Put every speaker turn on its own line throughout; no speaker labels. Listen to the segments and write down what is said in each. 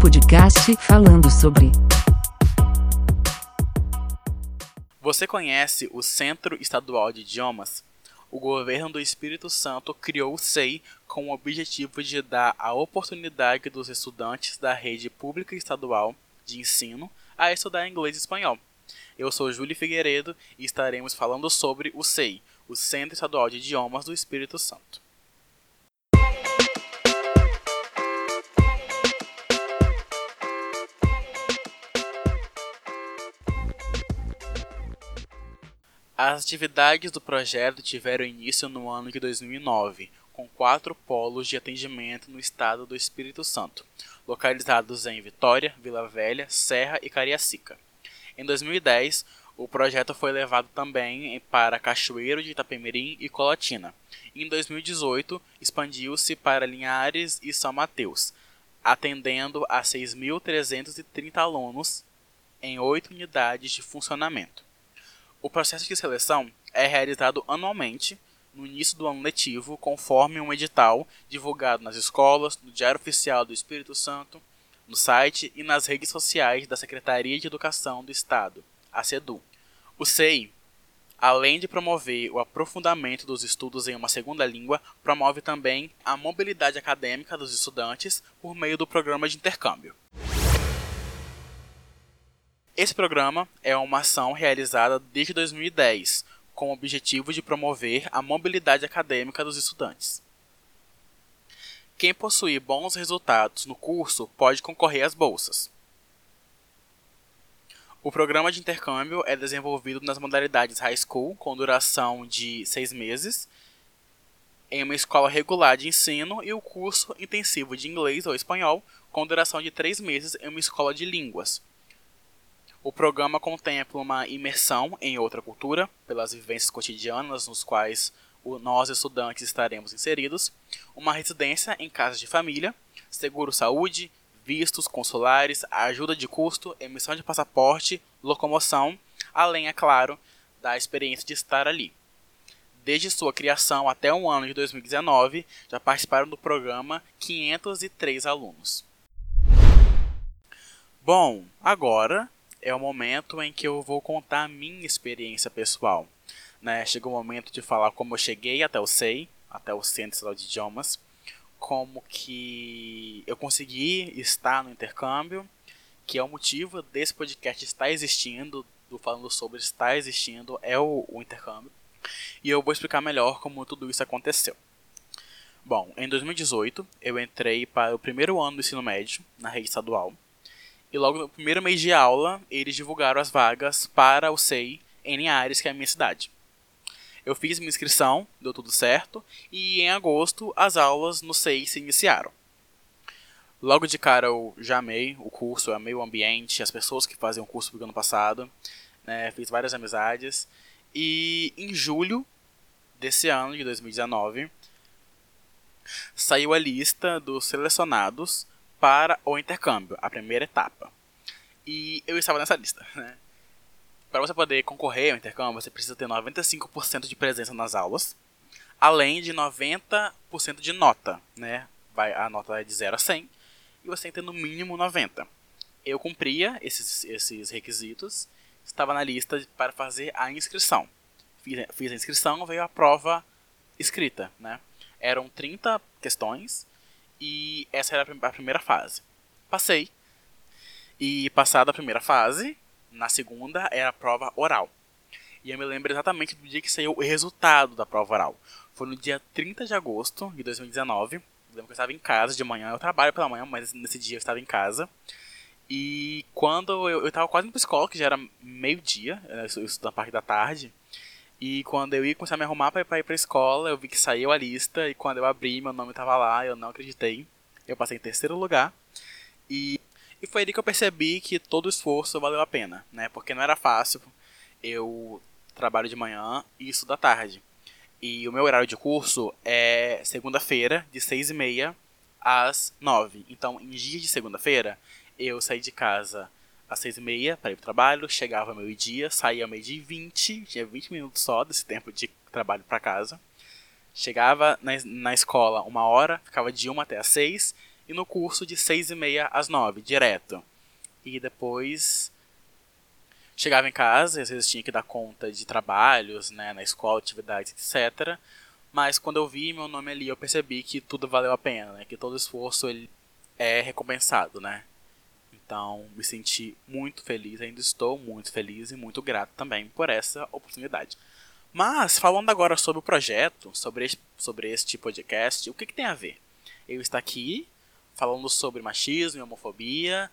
Podcast falando sobre.
Você conhece o Centro Estadual de Idiomas? O governo do Espírito Santo criou o SEI com o objetivo de dar a oportunidade dos estudantes da rede pública estadual de ensino a estudar inglês e espanhol. Eu sou Júlio Figueiredo e estaremos falando sobre o SEI, o Centro Estadual de Idiomas do Espírito Santo. As atividades do projeto tiveram início no ano de 2009, com quatro polos de atendimento no estado do Espírito Santo, localizados em Vitória, Vila Velha, Serra e Cariacica. Em 2010, o projeto foi levado também para Cachoeiro de Itapemirim e Colatina. Em 2018, expandiu-se para Linhares e São Mateus, atendendo a 6.330 alunos em oito unidades de funcionamento. O processo de seleção é realizado anualmente no início do ano letivo, conforme um edital divulgado nas escolas, no Diário Oficial do Espírito Santo, no site e nas redes sociais da Secretaria de Educação do Estado, a SEDU. O SEI, além de promover o aprofundamento dos estudos em uma segunda língua, promove também a mobilidade acadêmica dos estudantes por meio do programa de intercâmbio. Esse programa é uma ação realizada desde 2010, com o objetivo de promover a mobilidade acadêmica dos estudantes. Quem possuir bons resultados no curso pode concorrer às bolsas. O programa de intercâmbio é desenvolvido nas modalidades High School, com duração de seis meses, em uma escola regular de ensino, e o curso intensivo de inglês ou espanhol, com duração de três meses em uma escola de línguas, o programa contempla uma imersão em outra cultura, pelas vivências cotidianas nos quais nós estudantes estaremos inseridos, uma residência em casa de família, seguro saúde, vistos consulares, ajuda de custo, emissão de passaporte, locomoção, além, é claro, da experiência de estar ali. Desde sua criação até o ano de 2019, já participaram do programa 503 alunos. Bom, agora é o momento em que eu vou contar a minha experiência pessoal. Né? Chegou o momento de falar como eu cheguei até o SEI, até o Centro de Idiomas, como que eu consegui estar no intercâmbio, que é o motivo desse podcast estar existindo, do falando sobre estar existindo, é o, o intercâmbio. E eu vou explicar melhor como tudo isso aconteceu. Bom, em 2018 eu entrei para o primeiro ano do ensino médio na rede estadual e logo no primeiro mês de aula, eles divulgaram as vagas para o SEI em Linhares, que é a minha cidade. Eu fiz minha inscrição, deu tudo certo, e em agosto as aulas no SEI se iniciaram. Logo de cara eu já amei o curso, eu amei o ambiente, as pessoas que faziam o curso do ano passado, né, fiz várias amizades. E em julho desse ano, de 2019, saiu a lista dos selecionados para o intercâmbio, a primeira etapa. E eu estava nessa lista, né? Para você poder concorrer ao intercâmbio, você precisa ter 95% de presença nas aulas, além de 90% de nota, né? Vai, a nota é de 0 a 100 e você tem que ter no mínimo 90. Eu cumpria esses, esses requisitos, estava na lista para fazer a inscrição. Fiz, fiz a inscrição, veio a prova escrita, né? Eram 30 questões e essa era a primeira fase. Passei. E passada a primeira fase, na segunda era a prova oral. E eu me lembro exatamente do dia que saiu o resultado da prova oral. Foi no dia 30 de agosto de 2019. Eu lembro que eu estava em casa de manhã. Eu trabalho pela manhã, mas nesse dia eu estava em casa. E quando eu, estava quase indo pra escola, que já era meio-dia, isso na parte da tarde. E quando eu ia começar a me arrumar para ir pra escola, eu vi que saiu a lista. E quando eu abri, meu nome estava lá, eu não acreditei. Eu passei em terceiro lugar. E, e foi ali que eu percebi que todo o esforço valeu a pena, né? Porque não era fácil. Eu trabalho de manhã e estudo à tarde. E o meu horário de curso é segunda-feira, de seis e meia às nove. Então, em dia de segunda-feira, eu saí de casa às seis e meia para ir pro trabalho, chegava meio-dia, saía meio-dia e vinte, tinha 20 minutos só desse tempo de trabalho para casa. Chegava na, na escola uma hora, ficava de uma até às seis, e no curso de 6 e meia às 9, direto. E depois chegava em casa, às vezes tinha que dar conta de trabalhos, né, na escola, atividades, etc. Mas quando eu vi meu nome ali, eu percebi que tudo valeu a pena, né, que todo esforço ele é recompensado, né. Então, me senti muito feliz, ainda estou muito feliz e muito grato também por essa oportunidade. Mas, falando agora sobre o projeto, sobre este, sobre este podcast, o que, que tem a ver? Eu estou aqui falando sobre machismo e homofobia,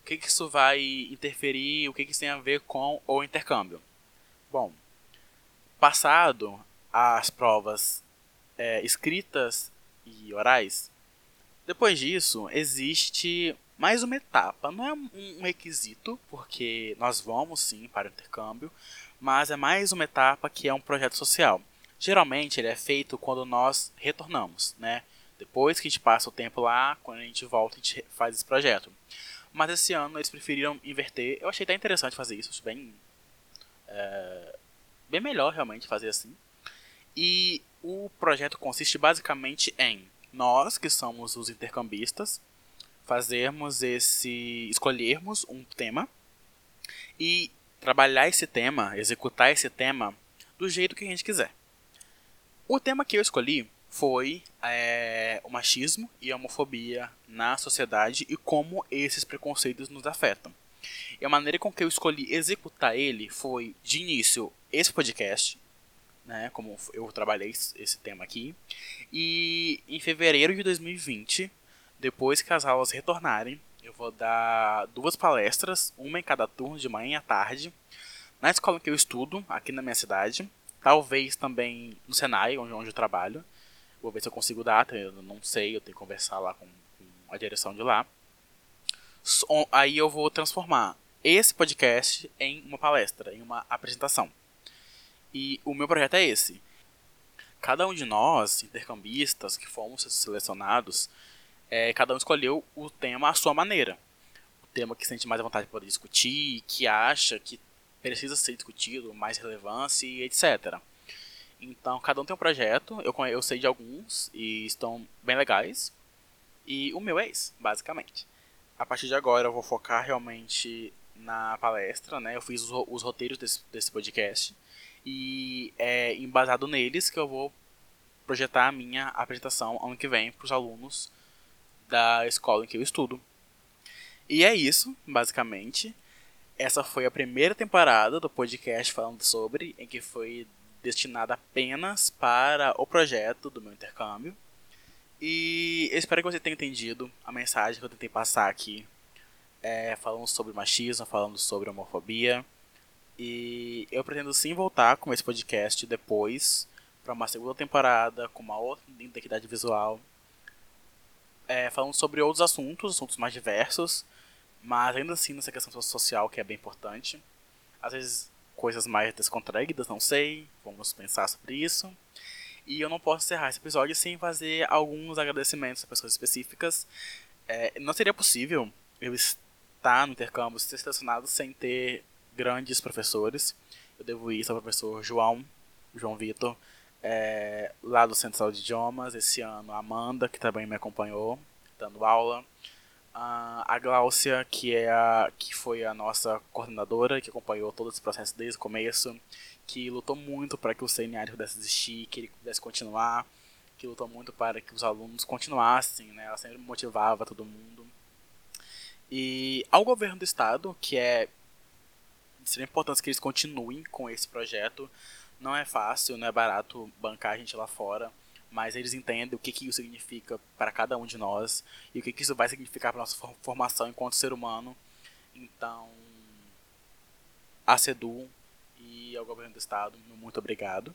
o que, que isso vai interferir, o que, que isso tem a ver com o intercâmbio. Bom, passado as provas é, escritas e orais, depois disso existe mais uma etapa. Não é um requisito, porque nós vamos sim para o intercâmbio, mas é mais uma etapa que é um projeto social. Geralmente ele é feito quando nós retornamos, né? Depois que a gente passa o tempo lá, quando a gente volta, a gente faz esse projeto. Mas esse ano eles preferiram inverter. Eu achei até interessante fazer isso, acho bem. É, bem melhor realmente fazer assim. E o projeto consiste basicamente em nós, que somos os intercambistas, fazermos esse. escolhermos um tema e trabalhar esse tema, executar esse tema do jeito que a gente quiser. O tema que eu escolhi foi é, o machismo e a homofobia na sociedade e como esses preconceitos nos afetam. E a maneira com que eu escolhi executar ele foi, de início, esse podcast, né, como eu trabalhei esse tema aqui, e em fevereiro de 2020, depois que as aulas retornarem, eu vou dar duas palestras, uma em cada turno, de manhã e à tarde, na escola que eu estudo, aqui na minha cidade, talvez também no Senai, onde, eu trabalho. Vou ver se eu consigo dar, eu não sei, eu tenho que conversar lá com, a direção de lá. Aí eu vou transformar esse podcast em uma palestra, em uma apresentação. E o meu projeto é esse. Cada um de nós, intercambistas que fomos selecionados, é, cada um escolheu o tema à sua maneira. O tema que sente mais vontade de poder discutir, que acha que precisa ser discutido, mais relevância etc. Então, cada um tem um projeto, eu, eu sei de alguns e estão bem legais. E o meu é esse, basicamente. A partir de agora eu vou focar realmente na palestra, né? Eu fiz os, os roteiros desse, desse podcast e é embasado neles que eu vou projetar a minha apresentação ano que vem para os alunos da escola em que eu estudo. E é isso, basicamente. Essa foi a primeira temporada do podcast falando sobre, em que foi destinada apenas para o projeto do meu intercâmbio. E eu espero que você tenha entendido a mensagem que eu tentei passar aqui, é, falando sobre machismo, falando sobre homofobia. E eu pretendo sim voltar com esse podcast depois para uma segunda temporada com uma outra identidade visual é, falando sobre outros assuntos, assuntos mais diversos, mas ainda assim nessa questão social que é bem importante. Às vezes coisas mais descontraídas, não sei, vamos pensar sobre isso. E eu não posso encerrar esse episódio sem fazer alguns agradecimentos a pessoas específicas. É, não seria possível eu estar no intercâmbio, ser selecionado sem ter grandes professores. Eu devo isso ao professor João, João Vitor, é, lá do Central de Idiomas, esse ano a Amanda, que também me acompanhou, dando aula. Uh, a Gláucia, que, é a, que foi a nossa coordenadora, que acompanhou todo esse processo desde o começo, que lutou muito para que o CNR pudesse existir, que ele pudesse continuar, que lutou muito para que os alunos continuassem, né? ela sempre motivava todo mundo. E ao governo do estado, que é de extrema importância que eles continuem com esse projeto, não é fácil, não é barato bancar a gente lá fora, mas eles entendem o que, que isso significa para cada um de nós e o que, que isso vai significar para nossa formação enquanto ser humano. Então, a CEDU e ao governo do estado, muito obrigado.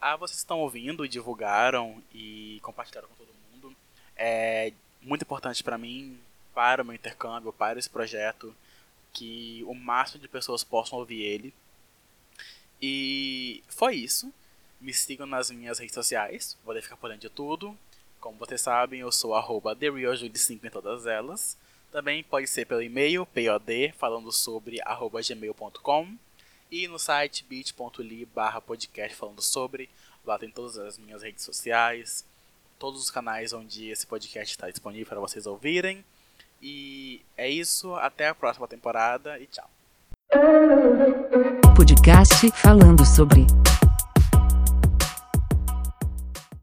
A vocês estão ouvindo e divulgaram e compartilharam com todo mundo. É muito importante para mim, para o meu intercâmbio, para esse projeto, que o máximo de pessoas possam ouvir ele e foi isso. Me sigam nas minhas redes sociais, vou ficar por dentro de tudo. Como vocês sabem, eu sou arroba 5 em todas elas. Também pode ser pelo e-mail, pod, falando sobre arroba gmail.com. E no site bit.ly barra podcast falando sobre. Lá tem todas as minhas redes sociais, todos os canais onde esse podcast está disponível para vocês ouvirem. E é isso, até a próxima temporada e tchau.
Podcast falando sobre